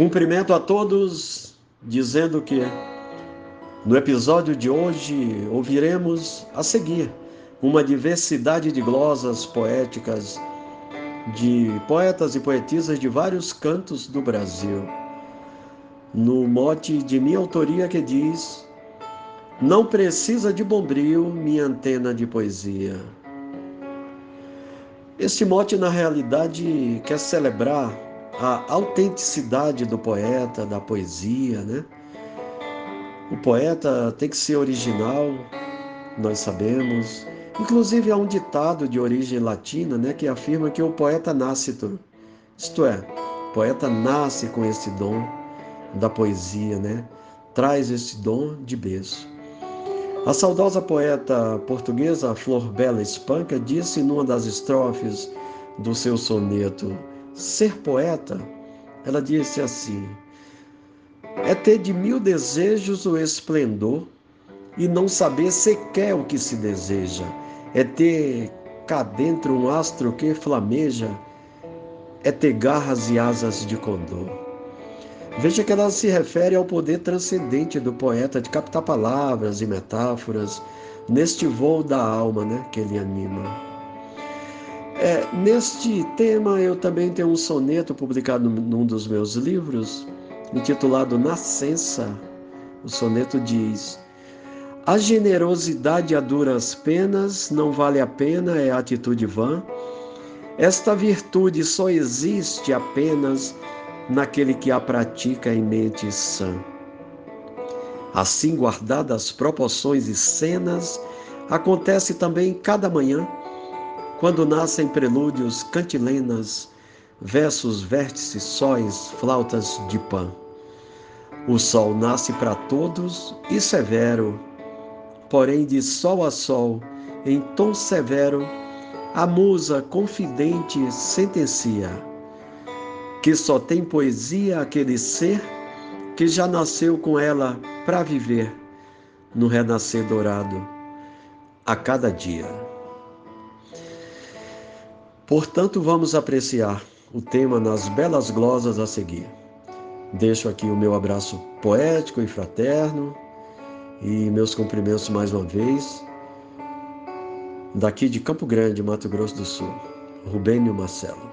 Cumprimento a todos dizendo que no episódio de hoje ouviremos a seguir uma diversidade de glosas poéticas de poetas e poetisas de vários cantos do Brasil. No mote de minha autoria que diz: Não precisa de bombril minha antena de poesia. Este mote, na realidade, quer celebrar a autenticidade do poeta, da poesia, né? O poeta tem que ser original, nós sabemos. Inclusive há um ditado de origem latina, né, que afirma que o poeta nasce, isto é, o poeta nasce com esse dom da poesia, né? Traz esse dom de berço. A saudosa poeta portuguesa Flor Bela Espanca disse numa das estrofes do seu soneto Ser poeta, ela disse assim: é ter de mil desejos o esplendor e não saber sequer o que se deseja. É ter cá dentro um astro que flameja, é ter garras e asas de condor. Veja que ela se refere ao poder transcendente do poeta de captar palavras e metáforas neste voo da alma né, que ele anima. É, neste tema, eu também tenho um soneto publicado num dos meus livros, intitulado Nascença. O soneto diz: A generosidade a duras penas não vale a pena, é atitude vã. Esta virtude só existe apenas naquele que a pratica em mente sã. Assim, guardadas proporções e cenas, acontece também cada manhã, quando nascem prelúdios, cantilenas, versos, vértices, sóis, flautas de pã. O sol nasce para todos e severo, porém de sol a sol, em tom severo, a musa confidente sentencia que só tem poesia aquele ser que já nasceu com ela para viver no renascer dourado a cada dia. Portanto, vamos apreciar o tema nas belas glosas a seguir. Deixo aqui o meu abraço poético e fraterno e meus cumprimentos mais uma vez. Daqui de Campo Grande, Mato Grosso do Sul, Rubênio Marcelo.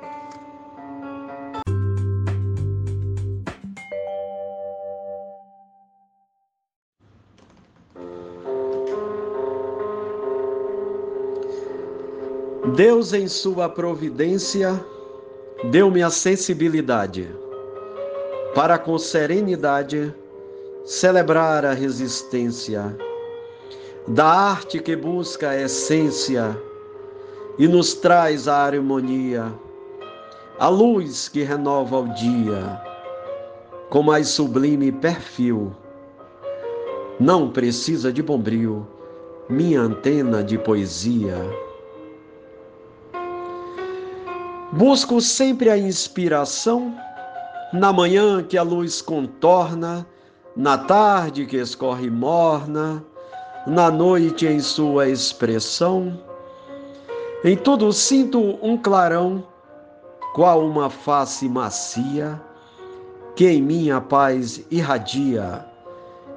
Deus, em sua providência, deu-me a sensibilidade para, com serenidade, celebrar a resistência da arte que busca a essência e nos traz a harmonia, a luz que renova o dia com mais sublime perfil. Não precisa de bombril, minha antena de poesia. Busco sempre a inspiração na manhã que a luz contorna, na tarde que escorre morna, na noite em sua expressão. Em tudo sinto um clarão, qual uma face macia, que em minha paz irradia,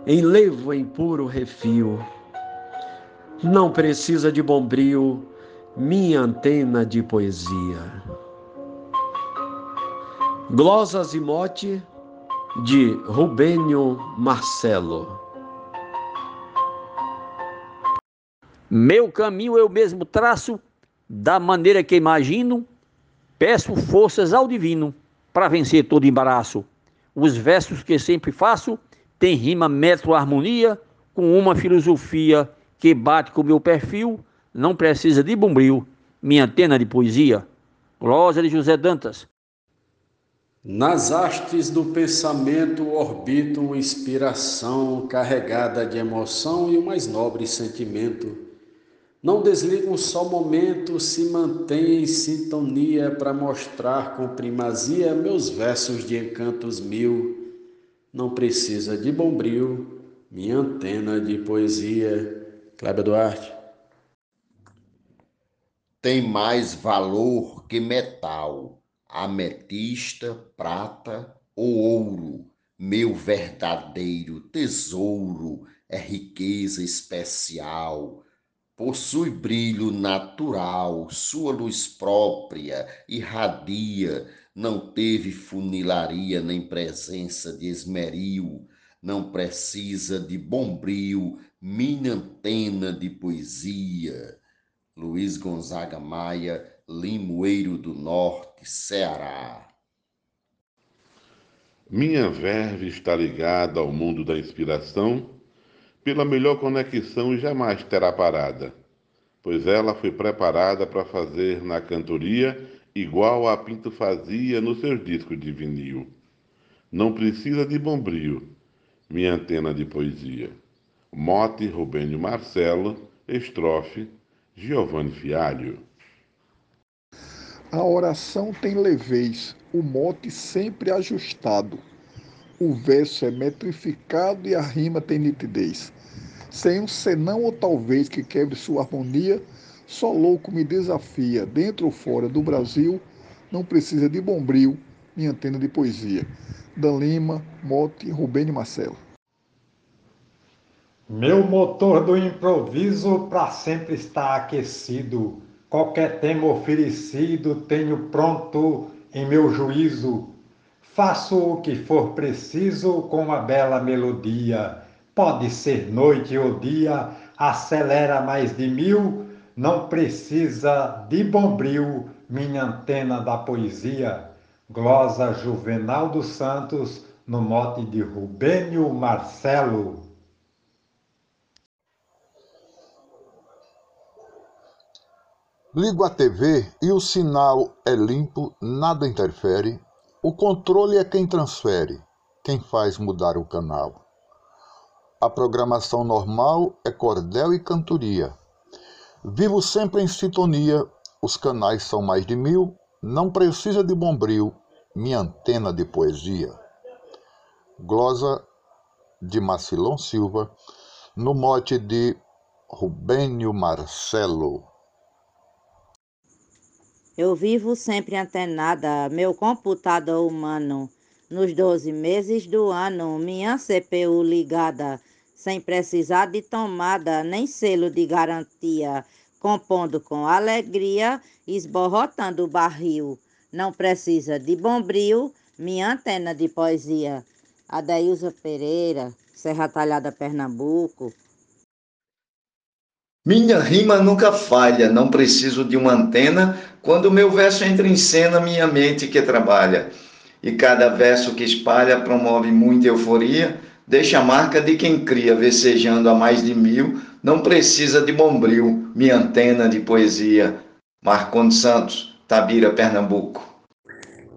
em levo em puro refil. Não precisa de bombril, minha antena de poesia. Glosas e mote de Rubênio Marcelo. Meu caminho eu mesmo traço, da maneira que imagino, peço forças ao divino para vencer todo embaraço. Os versos que sempre faço têm rima, metro, harmonia, com uma filosofia que bate com meu perfil, não precisa de bombril, minha antena de poesia. Glosa de José Dantas. Nas hastes do pensamento orbita uma inspiração carregada de emoção e o mais nobre sentimento. Não desliga um só momento, se mantém em sintonia para mostrar com primazia meus versos de encantos mil. Não precisa de bombril, minha antena de poesia. Cléber Duarte. Tem mais valor que metal ametista, prata, O ouro, meu verdadeiro tesouro, é riqueza especial. Possui brilho natural, sua luz própria irradia, não teve funilaria nem presença de esmeril, não precisa de bombril, minha antena de poesia. Luiz Gonzaga Maia, Limoeiro do Norte, Ceará. Minha verve está ligada ao mundo da inspiração pela melhor conexão jamais terá parada, pois ela foi preparada para fazer na cantoria igual a Pinto fazia nos seus discos de vinil. Não precisa de bombril, minha antena de poesia. Mote Rubênio Marcelo, estrofe Giovanni Fialho. A oração tem levez, o mote sempre ajustado. O verso é metrificado e a rima tem nitidez. Sem um senão ou talvez que quebre sua harmonia, só louco me desafia, dentro ou fora do Brasil, não precisa de bombril, minha antena de poesia. Dan Lima, Mote, Rubênio Marcelo. Meu motor do improviso para sempre está aquecido. Qualquer tema oferecido tenho pronto em meu juízo. Faço o que for preciso com uma bela melodia. Pode ser noite ou dia, acelera mais de mil, não precisa de bombril, minha antena da poesia. Glosa Juvenal dos Santos, no mote de Rubênio Marcelo. Ligo a TV e o sinal é limpo, nada interfere. O controle é quem transfere, quem faz mudar o canal. A programação normal é cordel e cantoria. Vivo sempre em sintonia, os canais são mais de mil, não precisa de bombril, minha antena de poesia. Glosa de Macilon Silva, no mote de Rubênio Marcelo. Eu vivo sempre antenada, meu computador humano. Nos 12 meses do ano, minha CPU ligada, sem precisar de tomada nem selo de garantia, compondo com alegria, esborrotando o barril. Não precisa de bombril, minha antena de poesia. Adeilza Pereira, Serra Talhada, Pernambuco. Minha rima nunca falha, não preciso de uma antena. Quando meu verso entra em cena, minha mente que trabalha. E cada verso que espalha promove muita euforia, deixa a marca de quem cria, vecejando a mais de mil. Não precisa de bombril, minha antena de poesia. Marcondes Santos, Tabira, Pernambuco.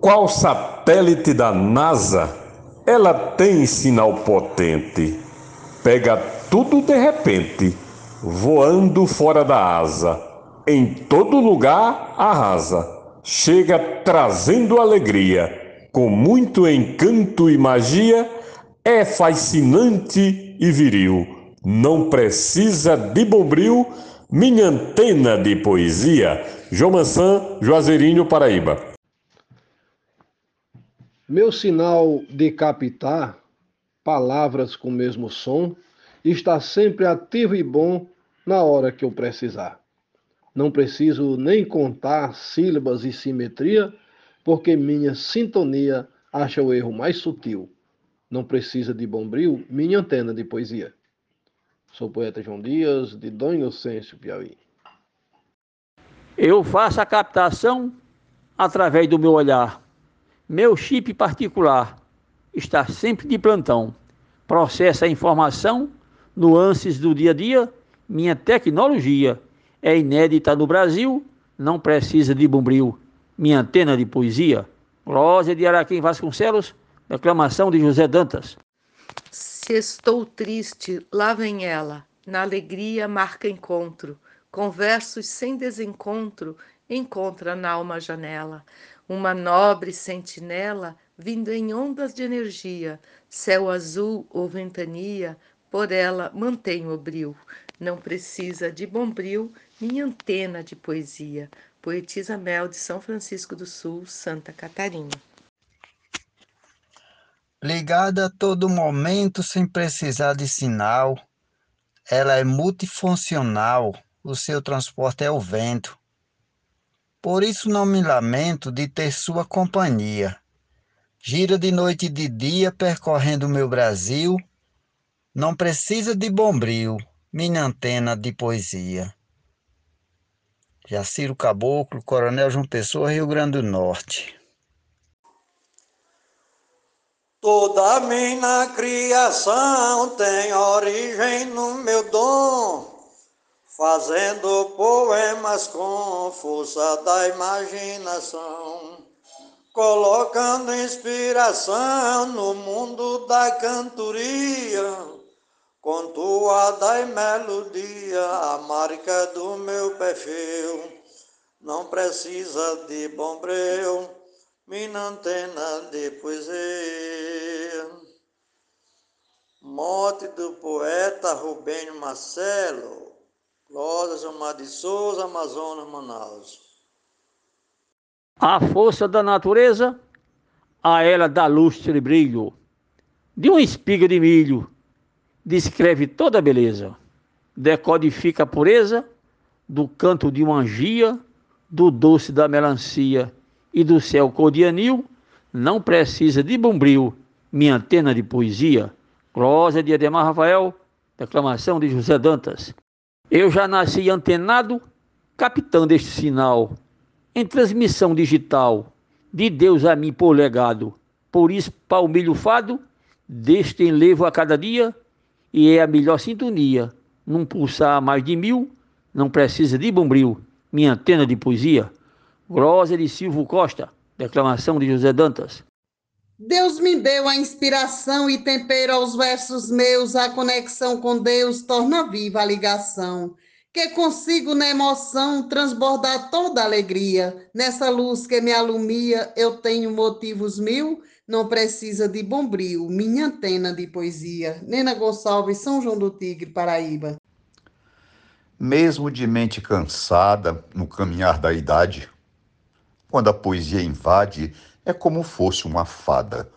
Qual satélite da NASA? Ela tem sinal potente. Pega tudo de repente voando fora da asa, em todo lugar arrasa, chega trazendo alegria, com muito encanto e magia, é fascinante e viril, não precisa de bombril, minha antena de poesia. João Mansan, Juazeirinho, Paraíba. Meu sinal de captar palavras com o mesmo som está sempre ativo e bom na hora que eu precisar. Não preciso nem contar sílabas e simetria, porque minha sintonia acha o erro mais sutil. Não precisa de bombril minha antena de poesia. Sou poeta João Dias, de Dom Inocêncio, Piauí. Eu faço a captação através do meu olhar. Meu chip particular está sempre de plantão. Processa a informação, nuances do dia a dia minha tecnologia é inédita no Brasil, não precisa de bombril. Minha antena de poesia. Glória de Araquém Vasconcelos, declamação de José Dantas. Se estou triste, lá vem ela, na alegria marca encontro, com versos sem desencontro, encontra na alma janela, uma nobre sentinela vindo em ondas de energia, céu azul ou ventania, por ela mantém o bril. Não precisa de bombril, minha antena de poesia. Poetisa Mel de São Francisco do Sul, Santa Catarina. ligada a todo momento sem precisar de sinal. Ela é multifuncional, o seu transporte é o vento. Por isso não me lamento de ter sua companhia. Gira de noite e de dia percorrendo o meu Brasil. Não precisa de bombril, minha antena de poesia. Jaciro Caboclo, Coronel João Pessoa, Rio Grande do Norte. Toda minha criação tem origem no meu dom, fazendo poemas com força da imaginação, colocando inspiração no mundo da cantoria, contuada e melodia, a marca do meu perfil. Não precisa de bombril minha antena de poesia. Morte do poeta Rubênio Marcelo, Lourdes Omar de Souza, Amazonas, Manaus. A força da natureza, a ela dá lustre e brilho. De uma espiga de milho, descreve toda a beleza. Decodifica a pureza do canto de uma angia, do doce da melancia e do céu codianil, não precisa de bombril, minha antena de poesia. Glória de Ademar Rafael, declamação de José Dantas. Eu já nasci antenado, capitão deste sinal, em transmissão digital, de Deus a mim por legado. Por isso, palmilho fado, deste enlevo a cada dia, e é a melhor sintonia. Num pulsar mais de mil, não precisa de bombril, minha antena de poesia. Glória de Silvio Costa, declamação de José Dantas. Deus me deu a inspiração e tempero aos versos meus, a conexão com Deus torna viva a ligação. Que consigo na emoção transbordar toda alegria. Nessa luz que me alumia, eu tenho motivos mil, não precisa de bombril, minha antena de poesia. Nena Gonçalves, São João do Tigre, Paraíba. Mesmo de mente cansada no caminhar da idade, quando a poesia invade, é como fosse uma fada,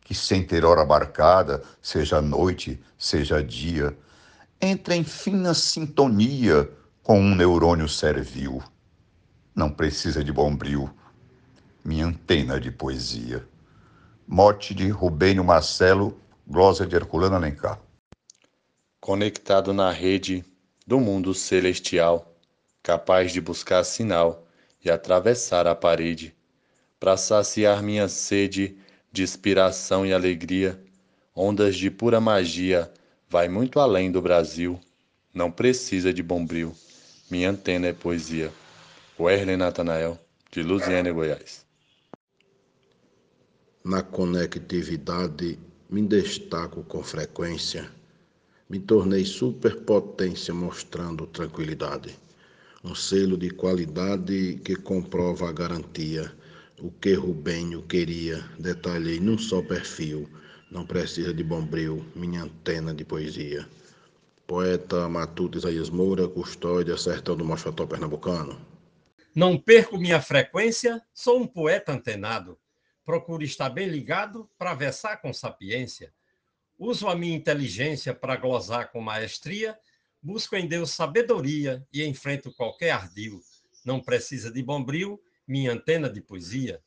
que sem ter hora marcada, seja noite, seja dia, entra em fina sintonia com um neurônio servil. Não precisa de bombril, minha antena de poesia. Mote de Rubênio Marcelo, glosa de Herculano Alencar. Conectado na rede do mundo celestial, capaz de buscar sinal e atravessar a parede, para saciar minha sede de inspiração e alegria. Ondas de pura magia, vai muito além do Brasil, não precisa de bombril. Minha antena é poesia. Werlen Natanael, de Luziane, Goiás. Na conectividade, me destaco com frequência. Me tornei superpotência mostrando tranquilidade um selo de qualidade que comprova a garantia. O que Rubênio queria, detalhei num só perfil. Não precisa de bombril, minha antena de poesia. Poeta Matuto Isaías Moura, custódia, sertão do Machotó Pernambucano. Não perco minha frequência, sou um poeta antenado. Procuro estar bem ligado para versar com sapiência. Uso a minha inteligência para glosar com maestria Busco em Deus sabedoria e enfrento qualquer ardil. Não precisa de bombril, minha antena de poesia.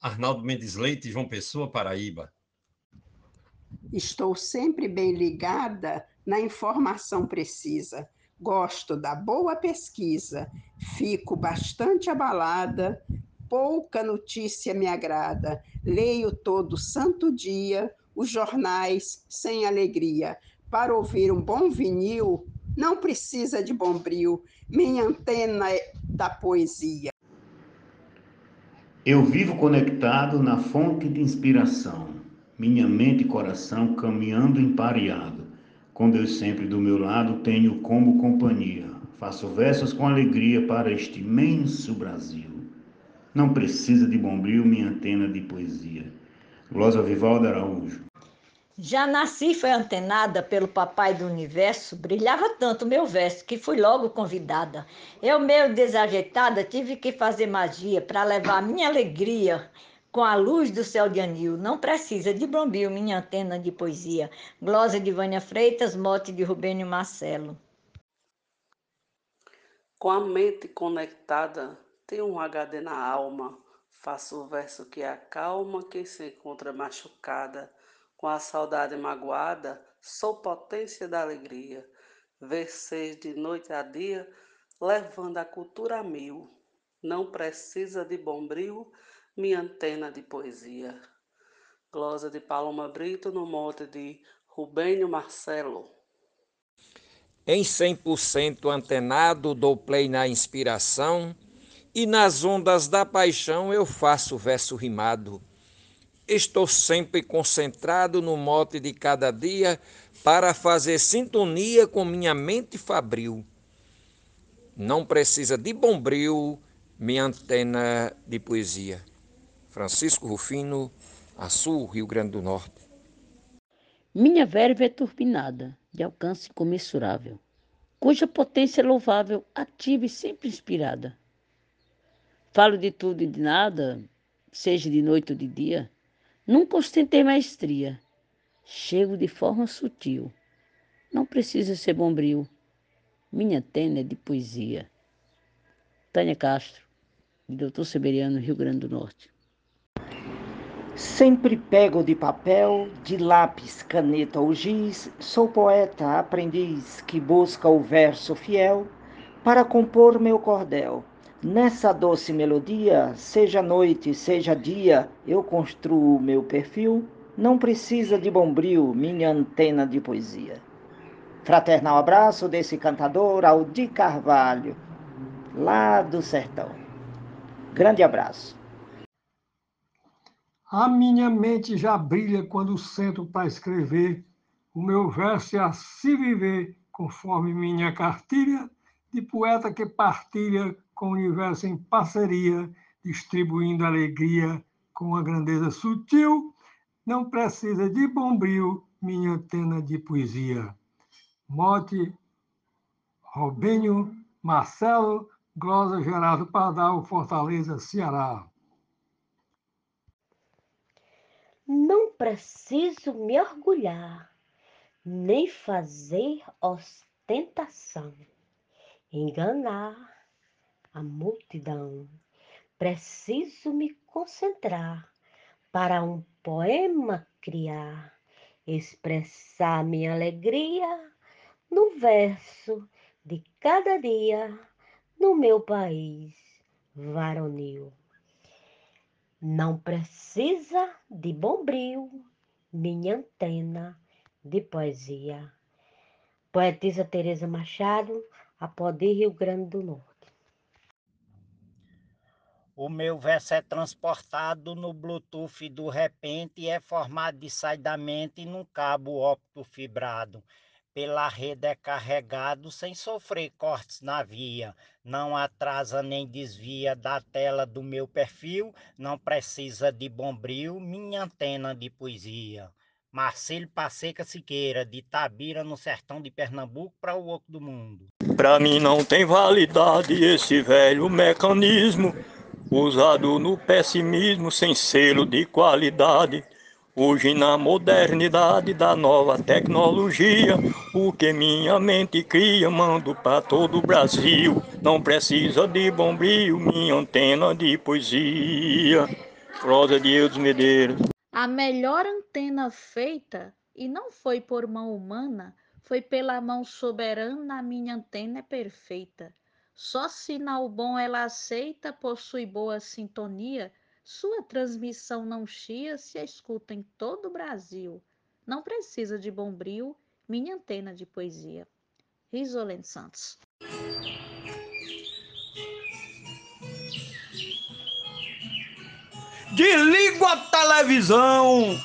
Arnaldo Mendes Leite, João Pessoa, Paraíba. Estou sempre bem ligada na informação precisa. Gosto da boa pesquisa. Fico bastante abalada. Pouca notícia me agrada. Leio todo santo dia os jornais sem alegria. Para ouvir um bom vinil, não precisa de bombril, minha antena é da poesia. Eu vivo conectado na fonte de inspiração, minha mente e coração caminhando empareado. Com Deus sempre do meu lado, tenho como companhia. Faço versos com alegria para este imenso Brasil. Não precisa de bombril, minha antena de poesia. Glosa Vivaldo Araújo. Já nasci foi antenada pelo papai do universo, brilhava tanto meu verso que fui logo convidada. Eu, meio desajeitada, tive que fazer magia para levar minha alegria com a luz do céu de anil. Não precisa de bombril, minha antena de poesia. Glosa de Vânia Freitas, mote de Rubênio Marcelo. Com a mente conectada, tenho um HD na alma. Faço o verso que acalma quem se encontra machucada. Com a saudade magoada, sou potência da alegria. Verseis de noite a dia, levando a cultura a mil. Não precisa de bombril, minha antena de poesia. Glosa de Paloma Brito no mote de Rubênio Marcelo. Em 100% antenado, dou play na inspiração e nas ondas da paixão eu faço verso rimado. Estou sempre concentrado no mote de cada dia para fazer sintonia com minha mente fabril. Não precisa de bombril, minha antena de poesia. Francisco Rufino, Açu, Rio Grande do Norte. Minha verve é turbinada, de alcance incomensurável, cuja potência louvável, ativa e sempre inspirada. Falo de tudo e de nada, seja de noite ou de dia, nunca ostentei maestria. Chego de forma sutil, não precisa ser bombril, minha tena é de poesia. Tânia Castro, de Doutor Severiano, Rio Grande do Norte. Sempre pego de papel, de lápis, caneta ou giz, sou poeta, aprendiz que busca o verso fiel para compor meu cordel. Nessa doce melodia, seja noite, seja dia, eu construo meu perfil, não precisa de bombril, minha antena de poesia. Fraternal abraço desse cantador Aldi Carvalho, lá do sertão. Grande abraço. A minha mente já brilha quando sento para escrever. O meu verso é a se viver, conforme minha cartilha de poeta que partilha com o universo em parceria, distribuindo alegria com a grandeza sutil. Não precisa de bombril, minha antena de poesia. Mote Robinho Marcelo Glosa Gerardo Pardal, Fortaleza, Ceará. Não preciso me orgulhar, nem fazer ostentação, enganar a multidão. Preciso me concentrar para um poema criar, expressar minha alegria no verso de cada dia no meu país varonil. Não precisa de bombril, minha antena de poesia. Poetisa Tereza Machado, Apodi, Rio Grande do Norte. O meu verso é transportado no Bluetooth do repente é formado de saidamente num cabo óptico fibrado pela rede é carregado sem sofrer cortes na via. Não atrasa nem desvia da tela do meu perfil, não precisa de bombril, minha antena de poesia. Marcelo Passeca Siqueira, de Tabira, no sertão de Pernambuco, para o oco do mundo. Pra mim não tem validade esse velho mecanismo, usado no pessimismo, sem selo de qualidade. Hoje, na modernidade da nova tecnologia, o que minha mente cria, mando para todo o Brasil. Não precisa de bombril, minha antena de poesia. Prosa de Eudes Medeiros. A melhor antena feita, e não foi por mão humana, foi pela mão soberana, a minha antena é perfeita. Só sinal bom ela aceita, possui boa sintonia sua transmissão não chia se escuta em todo o Brasil. Não precisa de bombril, minha antena de poesia. Risolene Santos. Desligo a televisão,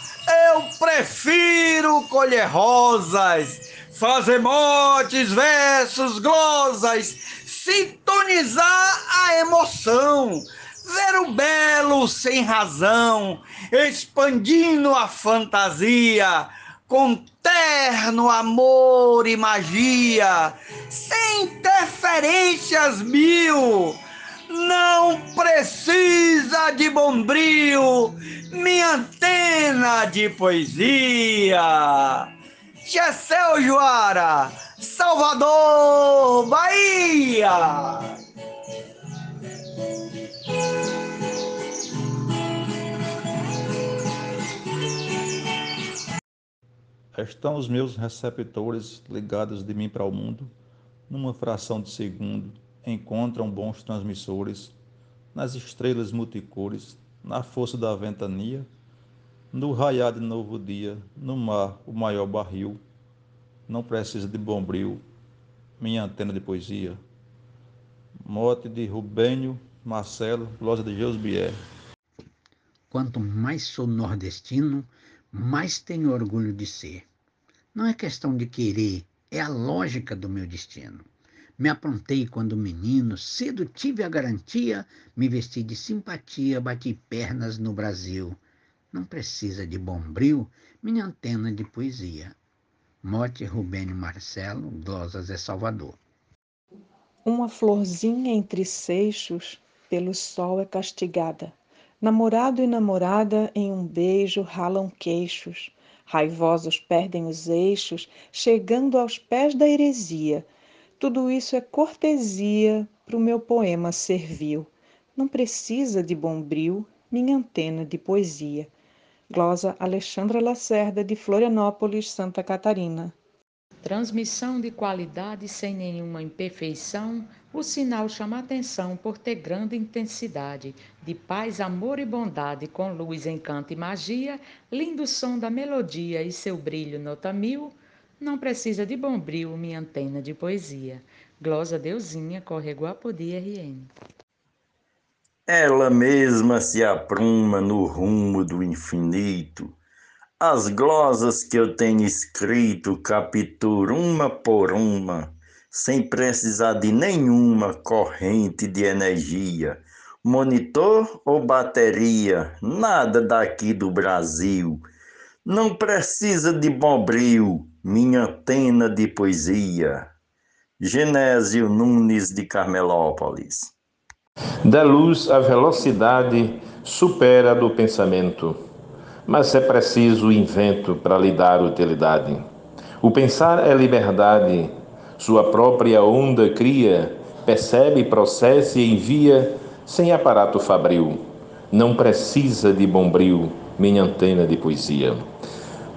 eu prefiro colher rosas, fazer motes, versos, glosas, sintonizar a emoção ver o belo sem razão, expandindo a fantasia, com terno amor e magia, sem interferências mil, não precisa de bombril, minha antena de poesia. Gessel Joara, Salvador, Bahia. Estão os meus receptores ligados de mim para o mundo, numa fração de segundo, encontram bons transmissores nas estrelas multicores, na força da ventania, no raiar de novo dia, no mar, o maior barril, não precisa de bombril, minha antena de poesia. Mote de Rubênio Marcelo, Loja de Geusbier. Quanto mais sou nordestino, mais tenho orgulho de ser. Não é questão de querer, é a lógica do meu destino. Me aprontei quando menino, cedo tive a garantia, me vesti de simpatia, bati pernas no Brasil. Não precisa de bombril, minha antena de poesia. Mote Rubênio Marcelo, Glosas é Salvador. Uma florzinha entre seixos, pelo sol é castigada. Namorado e namorada em um beijo ralam queixos. Raivosos perdem os eixos, chegando aos pés da heresia. Tudo isso é cortesia pro meu poema servil. Não precisa de bombril, minha antena de poesia. Glosa Alexandra Lacerda, de Florianópolis, Santa Catarina. Transmissão de qualidade sem nenhuma imperfeição, o sinal chama atenção por ter grande intensidade, de paz, amor e bondade, com luz, encanto e magia, lindo som da melodia e seu brilho nota mil, não precisa de bombril, minha antena de poesia. Glosa Deusinha, Corre Guapodi RN. Ela mesma se apruma no rumo do infinito, as glosas que eu tenho escrito capturo uma por uma, sem precisar de nenhuma corrente de energia, monitor ou bateria, nada daqui do Brasil. Não precisa de bombril, minha antena de poesia. Genésio Nunes de Carmelópolis. Da luz, a velocidade supera a do pensamento mas é preciso o invento para lhe dar utilidade. O pensar é liberdade, sua própria onda cria, percebe, processa e envia sem aparato fabril. Não precisa de bombril, minha antena de poesia.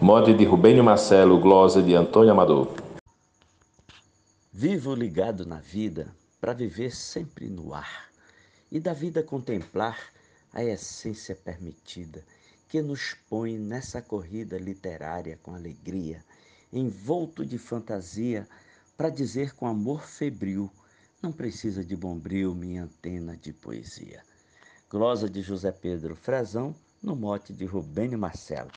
Mode de Rubênio Marcelo, glosa de Antônio Amador. Vivo ligado na vida para viver sempre no ar e da vida contemplar a essência permitida que nos põe nessa corrida literária com alegria, envolto de fantasia, para dizer com amor febril: não precisa de bombril minha antena de poesia. Glosa de José Pedro Frazão, no mote de Rubênio Marcelo.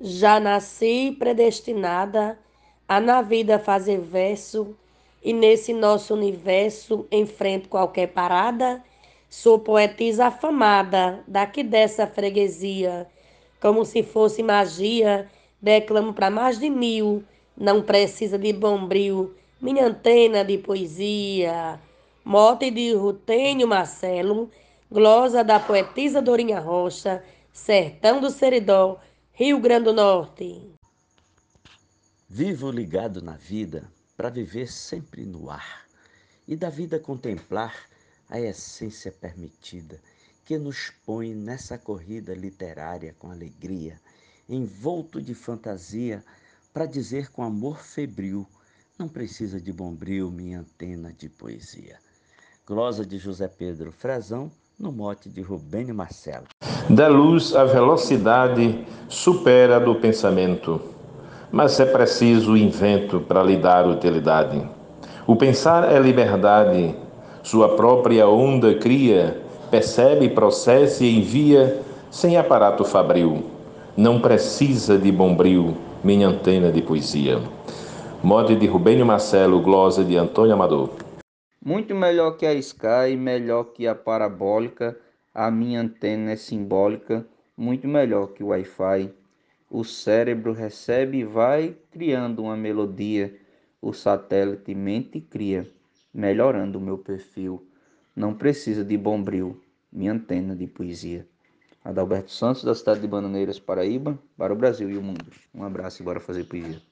Já nasci predestinada a na vida fazer verso, e nesse nosso universo enfrento qualquer parada. Sou poetisa afamada daqui dessa freguesia, como se fosse magia, declamo para mais de mil, não precisa de bombril, minha antena de poesia. Mote de Rutênio Marcelo, glosa da poetisa Dorinha Rocha, Sertão do Seridó, Rio Grande do Norte. Vivo ligado na vida para viver sempre no ar e da vida contemplar a essência permitida, que nos põe nessa corrida literária com alegria, envolto de fantasia, para dizer com amor febril: não precisa de bombril minha antena de poesia. Glosa de José Pedro Frazão, no mote de Rubênio Marcelo. Da luz, a velocidade supera a do pensamento, mas é preciso o invento para lhe dar utilidade. O pensar é liberdade sua própria onda cria, percebe, processa e envia sem aparato fabril. Não precisa de bombril, minha antena de poesia. Mode de Rubênio Marcelo, glosa de Antônio Amador. Muito melhor que a Sky, melhor que a parabólica, a minha antena é simbólica, muito melhor que o Wi-Fi. O cérebro recebe e vai criando uma melodia, o satélite mente e cria melhorando o meu perfil. não precisa de bombril, minha antena de poesia. Adalberto Santos, da cidade de Bananeiras, Paraíba, para o Brasil e o mundo. Um abraço e bora fazer poesia.